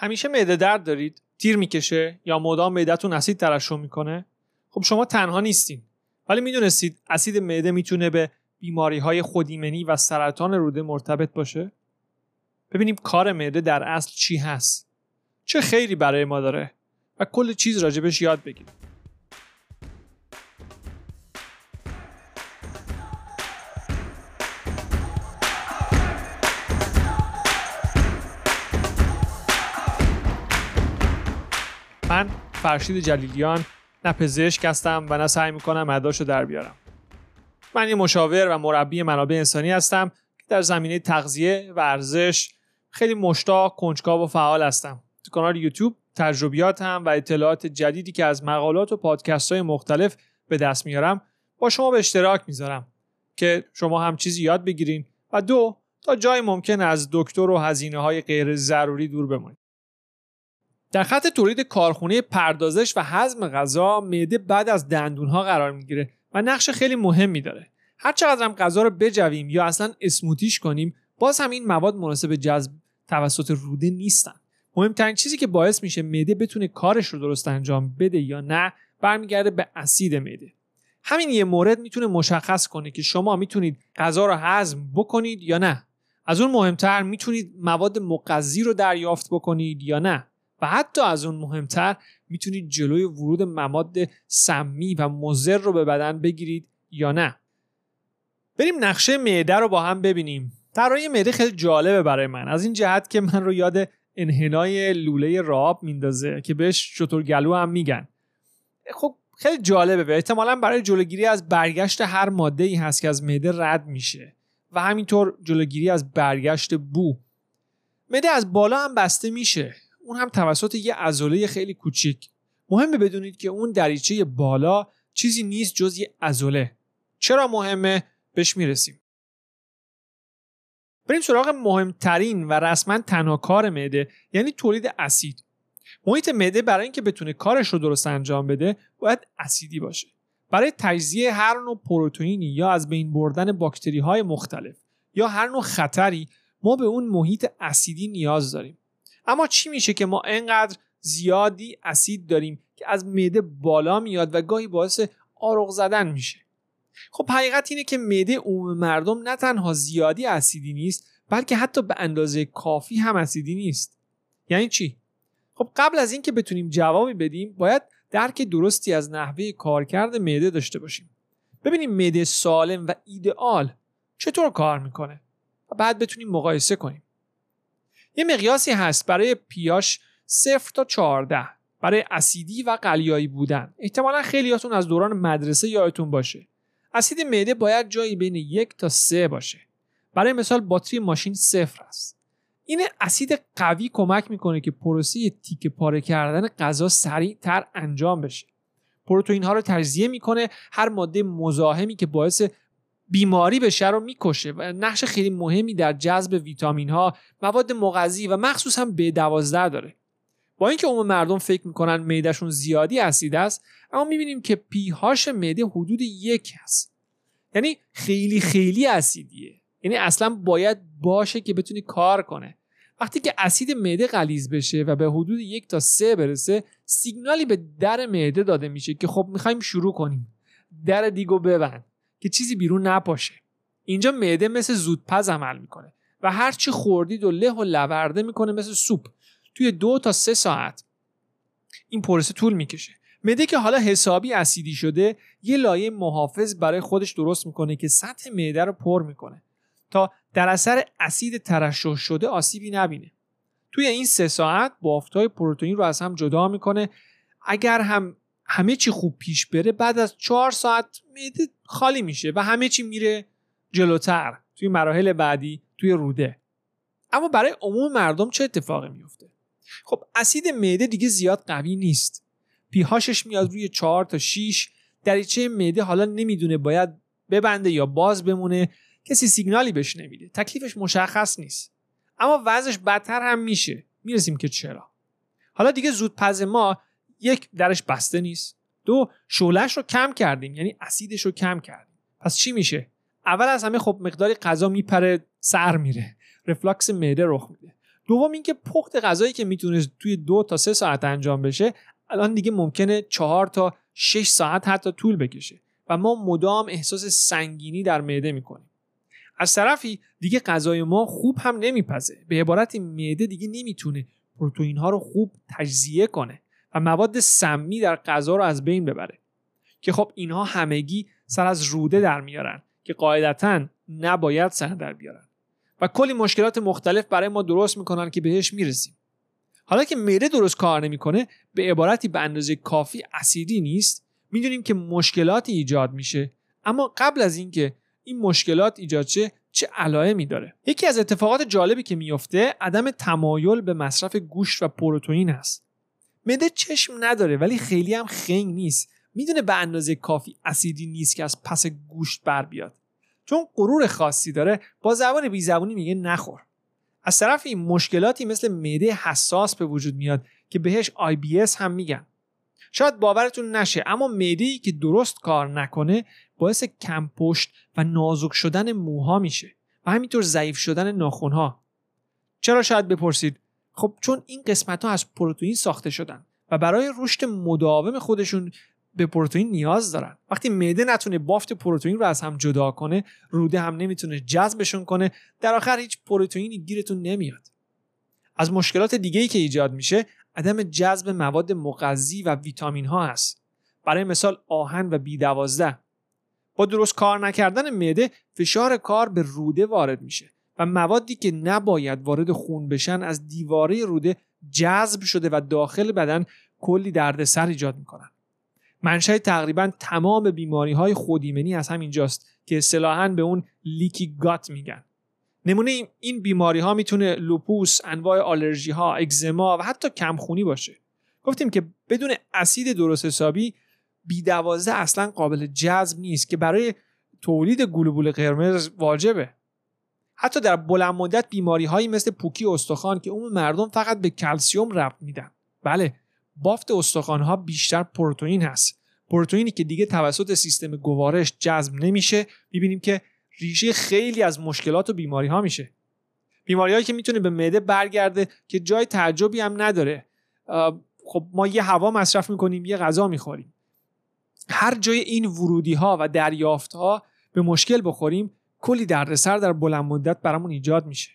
همیشه معده درد دارید؟ تیر می‌کشه یا مدام معدهتون اسید ترشح می‌کنه؟ خب شما تنها نیستین. ولی می‌دونستید اسید معده می‌تونه به بیماری های خودیمنی و سرطان روده مرتبط باشه؟ ببینیم کار معده در اصل چی هست. چه خیری برای ما داره و کل چیز راجبش یاد بگیریم. من فرشید جلیلیان نه پزشک هستم و نه سعی می‌کنم اداشو در بیارم. من یه مشاور و مربی منابع انسانی هستم که در زمینه تغذیه و ارزش خیلی مشتاق کنجکاو و فعال هستم. تو کانال یوتیوب تجربیات هم و اطلاعات جدیدی که از مقالات و پادکست های مختلف به دست میارم با شما به اشتراک می‌ذارم که شما هم چیزی یاد بگیرین. و دو تا جای ممکن از دکتر و هزینه های غیر ضروری دور بمانید در خط تولید کارخونه پردازش و هضم غذا معده بعد از دندونها قرار می‌گیره و نقش خیلی مهمی داره. هر چقدر هم غذا رو بجویم یا اصلا اسموتیش کنیم باز هم این مواد مناسب جذب توسط روده نیستن. مهمترین چیزی که باعث میشه معده بتونه کارش رو درست انجام بده یا نه برمیگرده به اسید معده. همین یه مورد می‌تونه مشخص کنه که شما می‌تونید غذا رو هضم بکنید یا نه. از اون مهمتر می‌تونید مواد مقضی رو دریافت بکنید یا نه. و حتی از اون مهمتر می‌تونید جلوی ورود مواد سمی و مضر رو به بدن بگیرید یا نه. بریم نقشه معده رو با هم ببینیم. طراحی معده خیلی جالبه برای من. از این جهت که من رو یاد انحنای لوله راب میندازه که بهش شطور گلو هم میگن. خب خیلی جالبه. و احتمالا برای جلوگیری از برگشت هر ماده ای هست که از معده رد میشه و همینطور جلوگیری از برگشت بو. معده از بالا هم بسته میشه. اون هم توسط یه عضله خیلی کوچیک. مهمه بدونید که اون دریچه بالا چیزی نیست جز یه عضله. چرا مهمه؟ بهش می‌رسیم. بریم سراغ مهمترین و رسما تنها کار معده یعنی تولید اسید. محیط معده برای اینکه بتونه کارش رو درست انجام بده باید اسیدی باشه. برای تجزیه هر نوع پروتئینی یا از بین بردن باکتری های مختلف یا هر نوع خطری ما به اون محیط اسیدی نیاز داریم. اما چی میشه که ما انقدر زیادی اسید داریم که از معده بالا میاد و گاهی باعث آرق زدن میشه؟ خب حقیقت اینه که معده عموم مردم نه تنها زیادی اسیدی نیست بلکه حتی به اندازه کافی هم اسیدی نیست. یعنی چی؟ خب قبل از اینکه بتونیم جوابی بدیم باید درک درستی از نحوه کارکرد معده داشته باشیم. ببینیم معده سالم و ایدئال چطور کار می‌کنه و بعد بتونیم مقایسه کنیم. یه مقیاسی هست برای پیاش 0 تا 14 برای اسیدی و قلیایی بودن. احتمالا خیلیاتون از دوران مدرسه یادتون باشه. اسید معده باید جایی بین یک تا سه باشه. برای مثال باتری ماشین صفر است. این اسید قوی کمک می‌کنه که پروسه تیکه پاره کردن غذا سریعتر انجام بشه. پروتئین ها رو تجزیه می‌کنه. هر ماده مزاحمی که باعث بیماری بشه رو می‌کشه و نقش خیلی مهمی در جذب ویتامین ها مواد مغذی و مخصوصا B12 داره. با اینکه عموم مردم فکر می‌کنن معدهشون زیادی اسید است اما می‌بینیم که پیهاش معده حدود یک هست یعنی خیلی خیلی اسیدیه. یعنی اصلا باید باشه که بتونی کار کنه. وقتی که اسید معده غلیظ بشه و به حدود یک تا سه برسه سیگنالی به در معده داده میشه که خب می‌خوایم شروع کنیم. در دیگو ببند. که چیزی بیرون نپاشه. اینجا معده مثل زودپز عمل می‌کنه و هرچی خوردید و له و لورده می‌کنه مثل سوپ توی دو تا سه ساعت. این پروسه طول می‌کشه. معده که حالا حسابی اسیدی شده یه لایه محافظ برای خودش درست می‌کنه که سطح معده رو پر می‌کنه تا در اثر اسید ترشح شده آسیبی نبینه. توی این سه ساعت بافتهای پروتئین رو از هم جدا می‌کنه. اگر هم همه چی خوب پیش بره بعد از چهار ساعت معده خالی میشه و همه چی میره جلوتر توی مراحل بعدی توی روده. اما برای عموم مردم چه اتفاقی میفته خب اسید معده دیگه زیاد قوی نیست. پیهاشش میاد روی 4 تا 6 دریچه معده حالا نمی‌دونه باید ببنده یا باز بمونه کسی سیگنالی بهش نمیده تکلیفش مشخص نیست. اما وضعش بدتر هم میشه. می‌رسیم که چرا. حالا دیگه زودپز ما یک درش بسته نیست. دو شولش رو کم کردیم یعنی اسیدش رو کم کردیم. پس چی میشه؟ اول از همه خب مقداری غذا میپره سر میره. رفلاکس معده رخ میده. دوم اینکه پخت غذایی که می‌تونه توی دو تا سه ساعت انجام بشه الان دیگه ممکنه چهار تا 6 ساعت حتی طول بکشه و ما مدام احساس سنگینی در معده می‌کنیم. از طرفی دیگه غذای ما خوب هم نمیپزه. به عبارتی معده دیگه نمی‌تونه پروتئین ها رو خوب تجزیه کنه. و مواد سمی در غذا رو از بین ببره. که خب اینها همگی سر از روده در میارن که قاعدتا نباید سر در بیارن. و کلی مشکلات مختلف برای ما درست می‌کنن که بهش می‌رسیم. حالا که معده درست کار نمی‌کنه به عبارتی به اندازه کافی اسیدی نیست می‌دونیم که مشکلاتی ایجاد میشه. اما قبل از اینکه این مشکلات ایجاد شه چه علائمی داره؟ یکی از اتفاقات جالبی که میفته عدم تمایل به مصرف گوشت و پروتئین است معده چشم نداره ولی خیلی هم خنگ نیست. می‌دونه به اندازه کافی اسیدی نیست که از پس گوشت بر بیاد. چون غرور خاصی داره با زبان بی زبونی میگه نخور. از طرف این مشکلاتی مثل معده حساس به وجود میاد که بهش IBS هم میگن. شاید باورتون نشه اما معده ای که درست کار نکنه باعث کم پشت و نازک شدن موها میشه و همینطور ضعیف شدن ناخونها چرا شاید بپرسید؟ خب چون این قسمت ها از پروتئین ساخته شدن و برای رشد مداوم خودشون به پروتئین نیاز دارن. وقتی معده نتونه بافت پروتئین رو از هم جدا کنه روده هم نمی‌تونه جذبشون کنه در آخر هیچ پروتئینی گیرتون نمیاد. از مشکلات دیگه ای که ایجاد میشه عدم جذب مواد مغذی و ویتامین ها هست. برای مثال آهن و بی دوازده با درست کار نکردن معده فشار کار به روده وارد میشه. و موادی که نباید وارد خون بشن از دیواره روده جذب شده و داخل بدن کلی دردسر ایجاد می‌کنن منشأ تقریبا تمام بیماری های خودیمنی از همینجاست که اصطلاحا به اون لیکی گات میگن نمونه این بیماری ها می‌تونه لوپوس، انواع آلرژی ها، اگزما و حتی کمخونی باشه. گفتیم که بدون اسید درست حسابی بی دوازده اصلا قابل جذب نیست که برای تولید گلوبول قرمز واجبه. حتی در بلند مدت بیماری هایی مثل پوکی استخوان که عموم مردم فقط به کلسیوم ربط میدن. بله، بافت استخوان ها بیشتر پروتئین هست. پروتئینی که دیگه توسط سیستم گوارش جذب نمیشه، می‌بینیم که ریشه خیلی از مشکلات و بیماری ها میشه بیماری که می‌تونه به معده برگرده که جای تعجبی هم نداره خب ما یه هوا مصرف می‌کنیم یه غذا می‌خوریم هر جای این ورودی ها و دریافت ها به مشکل بخوریم کلی دردسر در بلند مدت برامون ایجاد میشه.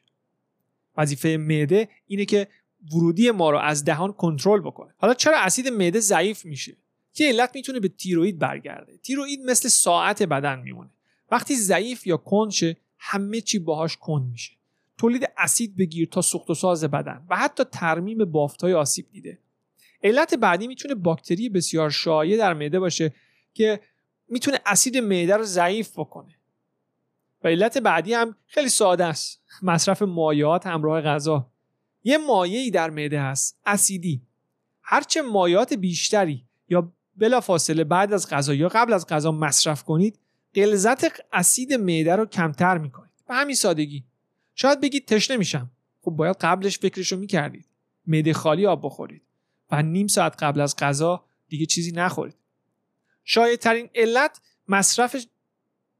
وظیفه معده اینه که ورودی ما رو از دهان کنترل بکنه. حالا چرا اسید معده ضعیف میشه؟ که علت می‌تونه به تیروید برگرده. تیروید مثل ساعت بدن میمونه. وقتی ضعیف یا کند شه همه چی باهاش کند میشه. تولید اسید بگیر تا سوخت و ساز بدن و حتی ترمیم بافتهای آسیب دیده. علت بعدی می‌تونه باکتری بسیار شایع در معده باشه که می‌تونه اسید معده رو ضعیف بکنه. و علت بعدی هم خیلی ساده است. مصرف مایعات همراه غذا. یه مایعی در معده هست اسیدی. هرچه مایعات بیشتری یا بلافاصله بعد از غذا یا قبل از غذا مصرف کنید غلظت اسید معده رو کمتر می‌کنید. به همین سادگی. شاید بگید تشنه میشم. خب باید قبلش فکرشو می‌کردید. معده خالی آب بخورید و نیم ساعت قبل از غذا دیگه چیزی نخورید. شاید ترین علت مصرف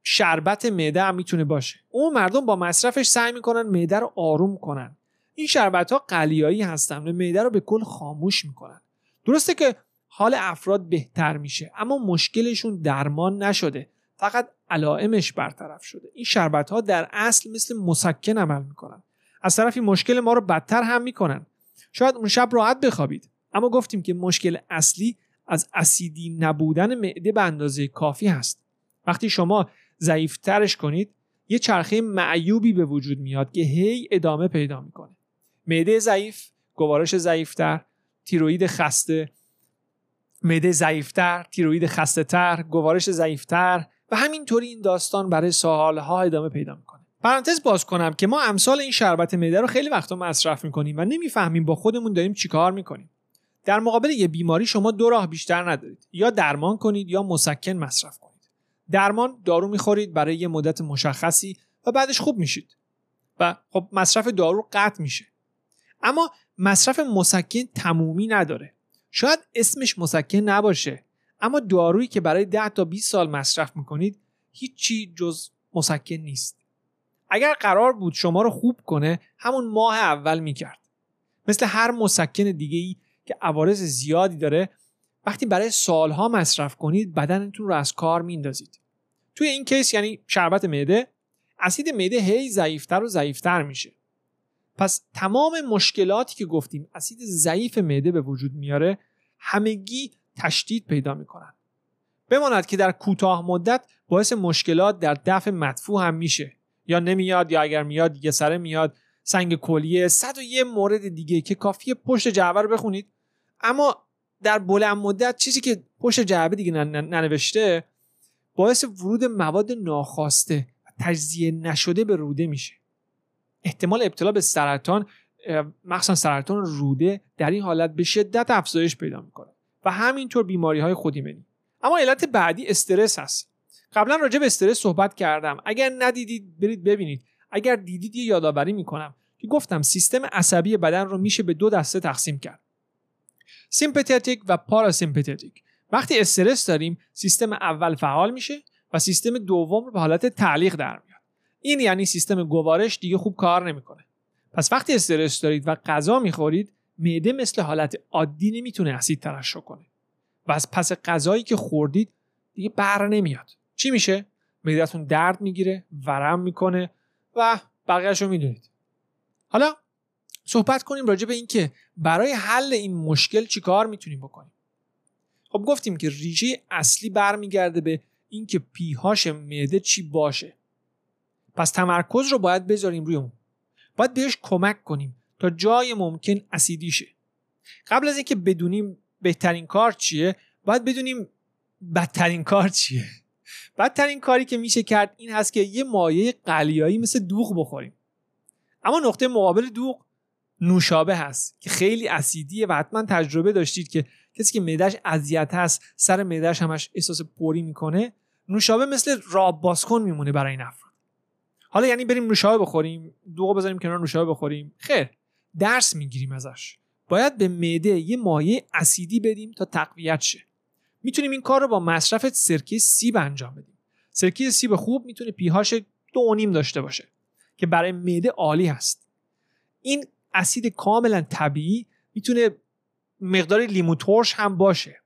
شربت معده هم می‌تونه باشه. اون مردم با مصرفش سعی می‌کنن معده رو آروم کنن. این شربت ها قلیایی هستن و معده رو به کل خاموش می‌کنن. درسته که حال افراد بهتر میشه اما مشکلشون درمان نشده. فقط علائمش برطرف شده. این شربت ها در اصل مثل مسکن عمل می‌کنن. از طرفی مشکل ما رو بدتر هم می‌کنن. شاید اون شب راحت بخوابید اما گفتیم که مشکل اصلی از اسیدی نبودن معده به اندازه کافی هست. وقتی شما ضعیفترش کنید یه چرخه معیوبی به وجود میاد که هی ادامه پیدا می‌کنه. معده ضعیف گوارش ضعیفتر تیروید خسته. معده ضعیفتر تیروید خسته تر گوارش ضعیفتر و همینطوری این داستان برای سالها ادامه پیدا می‌کنه. پرانتز باز کنم که ما امثال این شربت معده رو خیلی وقتا مصرف می‌کنیم و نمی‌فهمیم با خودمون داریم چیکار می‌کنیم. در مقابل یه بیماری شما دو راه بیشتر ندارید. یا درمان کنید یا مسکن مصرف کنید. درمان دارو می‌خورید برای یه مدت مشخصی و بعدش خوب میشید. و خب مصرف دارو قطع میشه. اما مصرف مسکن تمومی نداره. شاید اسمش مسکن نباشه اما دارویی که برای 10 تا 20 سال مصرف می‌کنید هیچی جز مسکن نیست. اگر قرار بود شما رو خوب کنه همون ماه اول می‌کرد. مثل هر مسکن دیگه ای که عوارض زیادی داره وقتی برای سالها مصرف کنید بدنتون رو از کار میندازید توی این کیس یعنی شربت معده اسید معده هی ضعیفتر و ضعیفتر میشه. پس تمام مشکلاتی که گفتیم اسید ضعیف معده به وجود میاره همگی تشدید پیدا می‌کنن. بماند که در کوتاه مدت باعث مشکلات در دفع مدفوع هم میشه. یا نمیاد یا اگر میاد دیگه سره میاد سنگ کلیه صد و یه مورد دیگه که کافیه پشت جعبه رو بخونید. اما در بلند مدت چیزی که پشت جعبه دیگه ننوشته باعث ورود مواد ناخواسته تجزیه نشده به روده میشه. احتمال ابتلا به سرطان مخصوصا سرطان روده در این حالت به شدت افزایش پیدا می‌کنه و همینطور بیماری های خودی اما علت بعدی استرس هست. قبلا راجع به استرس صحبت کردم. اگر ندیدید برید ببینید. اگر دیدید یه یادآوری می‌کنم که گفتم سیستم عصبی بدن رو میشه به دو دسته تقسیم کرد. سیمپتتیک و پاراسیمپتتیک وقتی استرس داریم سیستم اول فعال میشه و سیستم دوم رو به حالت تعلیق در میاد. این یعنی سیستم گوارش دیگه خوب کار نمی‌کنه. پس وقتی استرس دارید و غذا می‌خورید معده مثل حالت عادی نمی‌تونه اسید ترشح کنه. و از پس غذایی که خوردید دیگه بر نمیاد. چی میشه؟ معدهتون درد می‌گیره ورم می‌کنه و بقیهش رو می‌دونید. حالا صحبت کنیم راجع به اینکه برای حل این مشکل چیکار می‌تونیم بکنیم. خب گفتیم که ریشه اصلی برمیگرده به اینکه پیهاش معده چی باشه. پس تمرکز رو باید بذاریم روی اون. باید بهش کمک کنیم تا جای ممکن اسیدی قبل از اینکه بدونیم بهترین کار چیه باید بدونیم بدترین کار چیه. بدترین کاری که میشه کرد این هست که یه مایه قلیایی مثل دوغ بخوریم. اما نقطه مقابل دوغ نوشابه هست که خیلی اسیدیه و حتما تجربه داشتید که کسی که معدهش اذیت هست سر معدهش همش احساس پوری می‌کنه نوشابه مثل راب بازکن میمونه برای این افراد. حالا یعنی بریم نوشابه بخوریم دوغ بذاریم کنار نوشابه بخوریم. خیر درس می‌گیریم ازش. باید به معده یه مایع اسیدی بدیم تا تقویت شه. می‌تونیم این کار رو با مصرف سرکه سیب انجام بدیم. سرکه سیب خوب می‌تونه پیهاش دو نیم داشته باشه که برای معده عالی هست. این اسید کاملا طبیعی می‌تونه مقدار لیمو ترش هم باشه.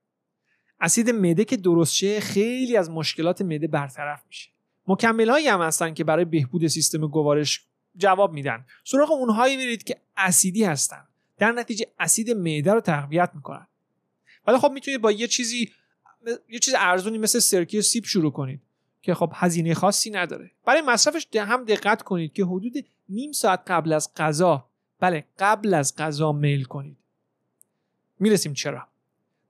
اسید معده که درست شه خیلی از مشکلات معده برطرف میشه. مکمل هایی هم هستن که برای بهبود سیستم گوارش جواب میدن. سراغ اونهایی میرید که اسیدی هستن. در نتیجه اسید معده رو تقویت می‌کنن. ولی خب می‌تونید با یه چیزی یه چیز ارزونی مثل سرکه سیب شروع کنید که خب هزینه خاصی نداره. برای مصرفش هم دقت کنید که حدود نیم ساعت قبل از غذا بله قبل از غذا میل کنید. می‌رسیم چرا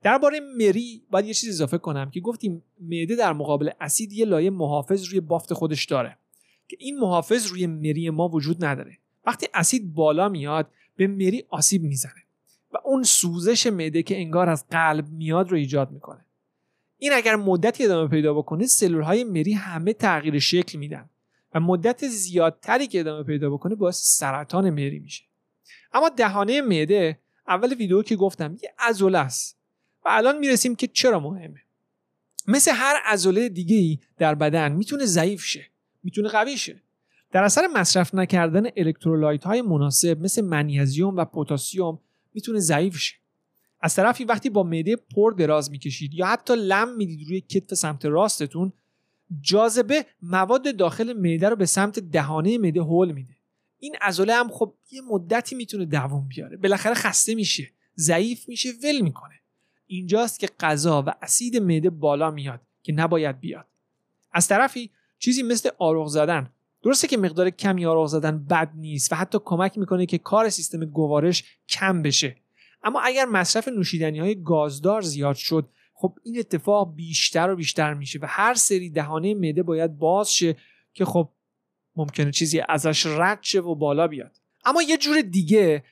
درباره مری باید یه چیز اضافه کنم که گفتیم معده در مقابل اسید یه لایه محافظ روی بافت خودش داره که این محافظ روی مری ما وجود نداره. وقتی اسید بالا میاد به مری آسیب می‌زنه و اون سوزش معده که انگار از قلب میاد رو ایجاد می‌کنه. این اگر مدتی ادامه پیدا بکنه سلول های مری همه تغییر شکل میدن و مدت زیادتری که ادامه پیدا بکنه باعث سرطان مری میشه. اما دهانه معده اول ویدیو که گفتم یه عضله است و الان می‌رسیم که چرا مهمه. مثل هر عضله دیگه ای در بدن می‌تونه ضعیف شه می‌تونه قوی شه. در اثر مصرف نکردن الکترولایت های مناسب مثل منیزیم و پتاسیم می‌تونه ضعیف شه. از طرفی وقتی با معده پر دراز می‌کشید یا حتی لم می‌دید روی کتف سمت راستتون جاذبه مواد داخل معده رو به سمت دهانه معده هول میده. این عضله هم خب یه مدتی می‌تونه دووم بیاره. بالاخره خسته میشه ضعیف میشه ول می‌کنه. اینجاست که غذا و اسید معده بالا میاد که نباید بیاد. از طرفی چیزی مثل آروغ زدن. درسته که مقدار کمی آروغ زدن بد نیست و حتی کمک می‌کنه که کار سیستم گوارش کم بشه. اما اگر مصرف نوشیدنی های گازدار زیاد شد خب این اتفاق بیشتر و بیشتر میشه و هر سری دهانه معده باید باز شه که خب ممکنه چیزی ازش رد شه و بالا بیاد. اما یه جور دیگه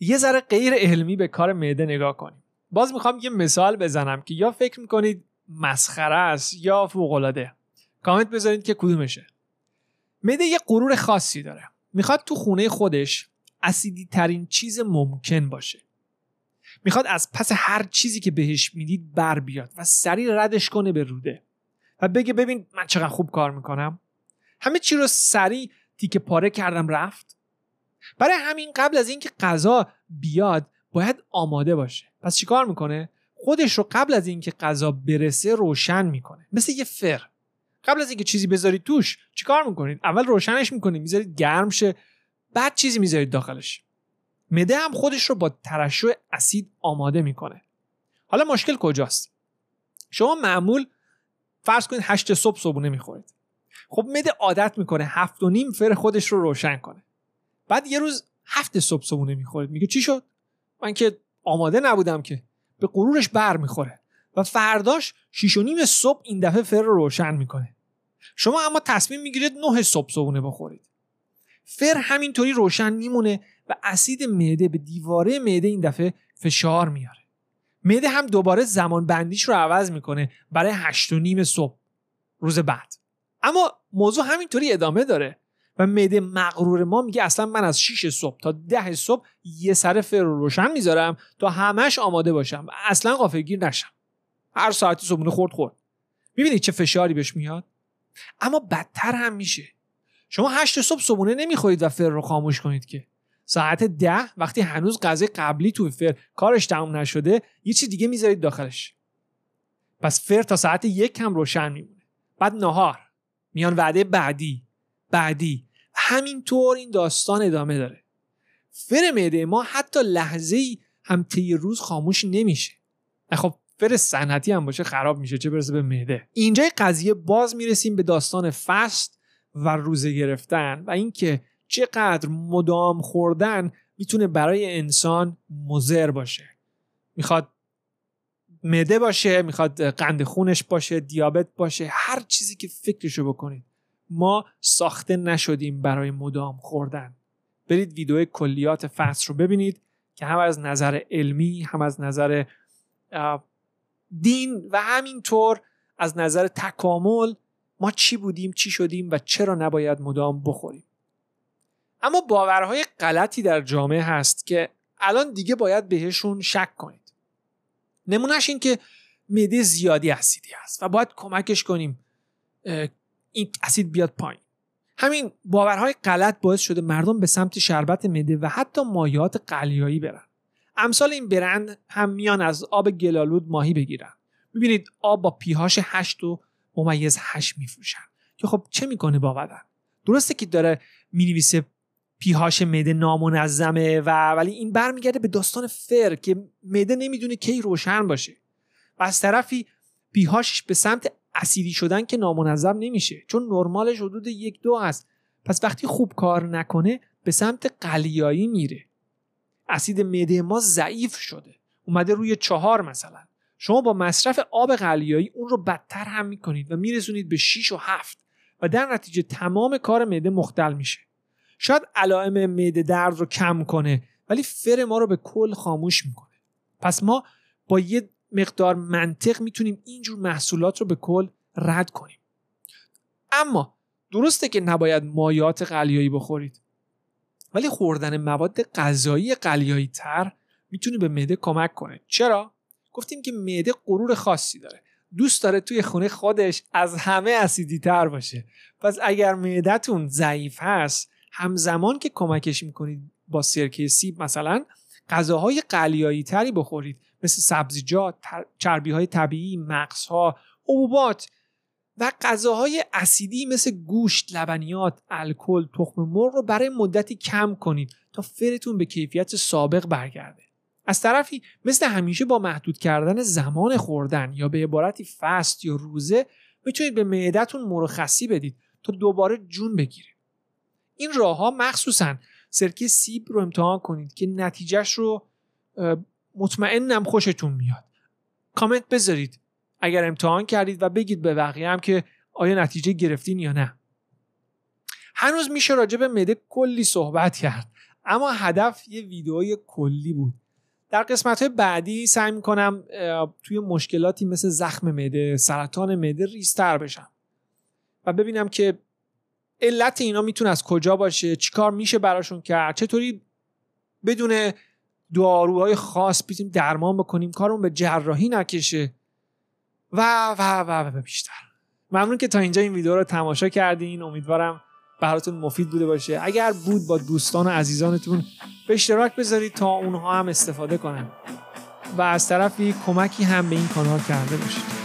یه ذره غیر علمی به کار معده نگاه کنیم. باز می‌خوام یه مثال بزنم که یا فکر می‌کنید مسخره است یا فوقالعاده. کامنت بذارید که کدومشه. معده یه غرور خاصی داره. می‌خواد تو خونه خودش اسیدی ترین چیز ممکن باشه. می‌خواد از پس هر چیزی که بهش می‌دید بر بیاد و سریع ردش کنه به روده. و بگه ببین من چقدر خوب کار می‌کنم؟ همه چی رو سریع تیکه پاره کردم رفت. برای همین قبل از اینکه غذا بیاد باید آماده باشه. پس چیکار می‌کنه؟ خودش رو قبل از اینکه غذا برسه روشن می‌کنه. مثل یه فر. قبل از اینکه چیزی بذارید توش چیکار می‌کنید؟ اول روشنش می‌کنید می‌ذارید گرم شه بعد چیزی می‌ذارید داخلش. مده هم خودش رو با ترشح اسید آماده می‌کنه. حالا مشکل کجاست؟ شما معمول فرض کنید هشت صبح صبحونه می‌خورید. خب مده عادت می‌کنه هفت و نیم فر خودش رو روشن کنه. بعد یه روز هفت صبح صبحونه می‌خورید میگه چی شد؟ من که آماده نبودم که. به غرورش بر می‌خوره. و فرداش شیش و نیم صبح این دفعه فر رو روشن می‌کنه. شما اما تصمیم می‌گیرید نه صبح صبحونه بخورید. فر همینطوری روشن میمونه و اسید معده به دیواره معده این دفعه فشار میاره. معده هم دوباره زمان بندیش رو عوض می‌کنه برای هشت و نیم صبح روز بعد. اما موضوع همینطوری ادامه داره. و معده مغرور ما میگه اصلا من از 6 صبح تا ده صبح یه سر فر رو روشن می‌ذارم تا همش آماده باشم اصلا غافلگیر نشم. هر ساعتی صبحونه خورد خورد. می‌بینید چه فشاری بهش میاد؟ اما بدتر هم میشه. شما هشت صبح صبحونه نمی‌خورید و فر رو خاموش کنید که. ساعت ده وقتی هنوز غذای قبلی تو فر کارش تموم نشده یه چی دیگه می‌ذارید داخلش. پس فر تا ساعت یک هم روشن میمونه. بعد نهار. میان وعده بعدی بعدی. همینطور این داستان ادامه داره. فر معده ما حتی لحظه ای هم طی روز خاموش نمیشه. خب فر صنعتی هم باشه خراب میشه چه برسه به معده. اینجای قضیه باز می‌رسیم به داستان فست و روزه گرفتن و اینکه چقدر مدام خوردن می‌تونه برای انسان مضر باشه. می‌خواد معده باشه می‌خواد قند خونش باشه دیابت باشه هر چیزی که فکرشو بکنید. ما ساخته نشدیم برای مدام خوردن. برید ویدیو کلیات فصل رو ببینید که هم از نظر علمی هم از نظر دین و همینطور از نظر تکامل ما چی بودیم چی شدیم و چرا نباید مدام بخوریم. اما باورهای غلطی در جامعه هست که الان دیگه باید بهشون شک کنید. نمونهش این که معده زیادی اسیدی هست و باید کمکش کنیم این اسید بیاد پایین. همین باورهای غلط باعث شده مردم به سمت شربت مده و حتی مایات قلیایی برن. امثال این برند هم میان از آب گلالود ماهی بگیرن. می‌بینید آب با پیهاش هشت و ممیز هشت میفروشن. که خب چه می‌کنه با بدن؟ درسته که داره می‌نویسه پیهاش مده نامنظمه و ولی این برمیگرده به داستان فر که مده نمی‌دونه کی روشن باشه. و از طرفی پیهاشش به سمت اسیدی شدن که نامنظم نمیشه. چون نرمالش حدود یک دو هست پس وقتی خوب کار نکنه به سمت قلیایی میره. اسید معده ما ضعیف شده. اومده روی چهار مثلا. شما با مصرف آب قلیایی اون رو بدتر هم می‌کنید و میرسونید به 6 و 7 و در نتیجه تمام کار معده مختل میشه. شاید علائم معده درد رو کم کنه ولی فر ما رو به کل خاموش می‌کنه. پس ما با یه مقدار منطق می‌تونیم اینجور محصولات رو به کل رد کنیم. اما درسته که نباید مایات قلیایی بخورید ولی خوردن مواد غذایی قلیایی تر می‌تونه به معده کمک کنه. چرا؟ گفتیم که معده غرور خاصی داره. دوست داره توی خونه خودش از همه اسیدی تر باشه. پس اگر معدتون ضعیف هست همزمان که کمکش می‌کنید با سرکه سیب مثلا غذاهای قلیایی تری بخورید مثل سبزیجات، چربی های طبیعی، مغزها، حبوبات و غذاهای اسیدی مثل گوشت، لبنیات، الکل، تخم مرغ رو برای مدتی کم کنید تا فرتون به کیفیت سابق برگرده. از طرفی مثل همیشه با محدود کردن زمان خوردن یا به عبارتی فست یا روزه می‌تونید به معدتون مرخصی بدید تا دوباره جون بگیره. این راه ها مخصوصا سرکه سیب رو امتحان کنید که نتیجهش رو مطمئنم خوشتون میاد. کامنت بذارید اگر امتحان کردید و بگید به بقیه هم که آیا نتیجه گرفتین یا نه. هنوز میشه راجع به مده کلی صحبت کرد اما هدف یه ویدئوی کلی بود. در قسمت های بعدی سعی می‌کنم توی مشکلاتی مثل زخم مده سرطان مده ریستر بشم و ببینم که علت اینا می‌تونه از کجا باشه؟ چیکار میشه براشون کرد؟ چطوری بدون داروهای خاص بیتیم درمان بکنیم؟ کارمون به جراحی نکشه. و و و و بیشتر. ممنون که تا اینجا این ویدیو رو تماشا کردین. امیدوارم براتون مفید بوده باشه. اگر بود با دوستان و عزیزانتون به اشتراک بذارید تا اونها هم استفاده کنن. و از طرفی کمکی هم به این کانال کرده باشید.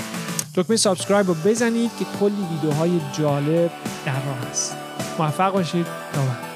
دکمه subscribe رو بزنید که کلی ویدیوهای جالب در راه است. موفق باشید. تا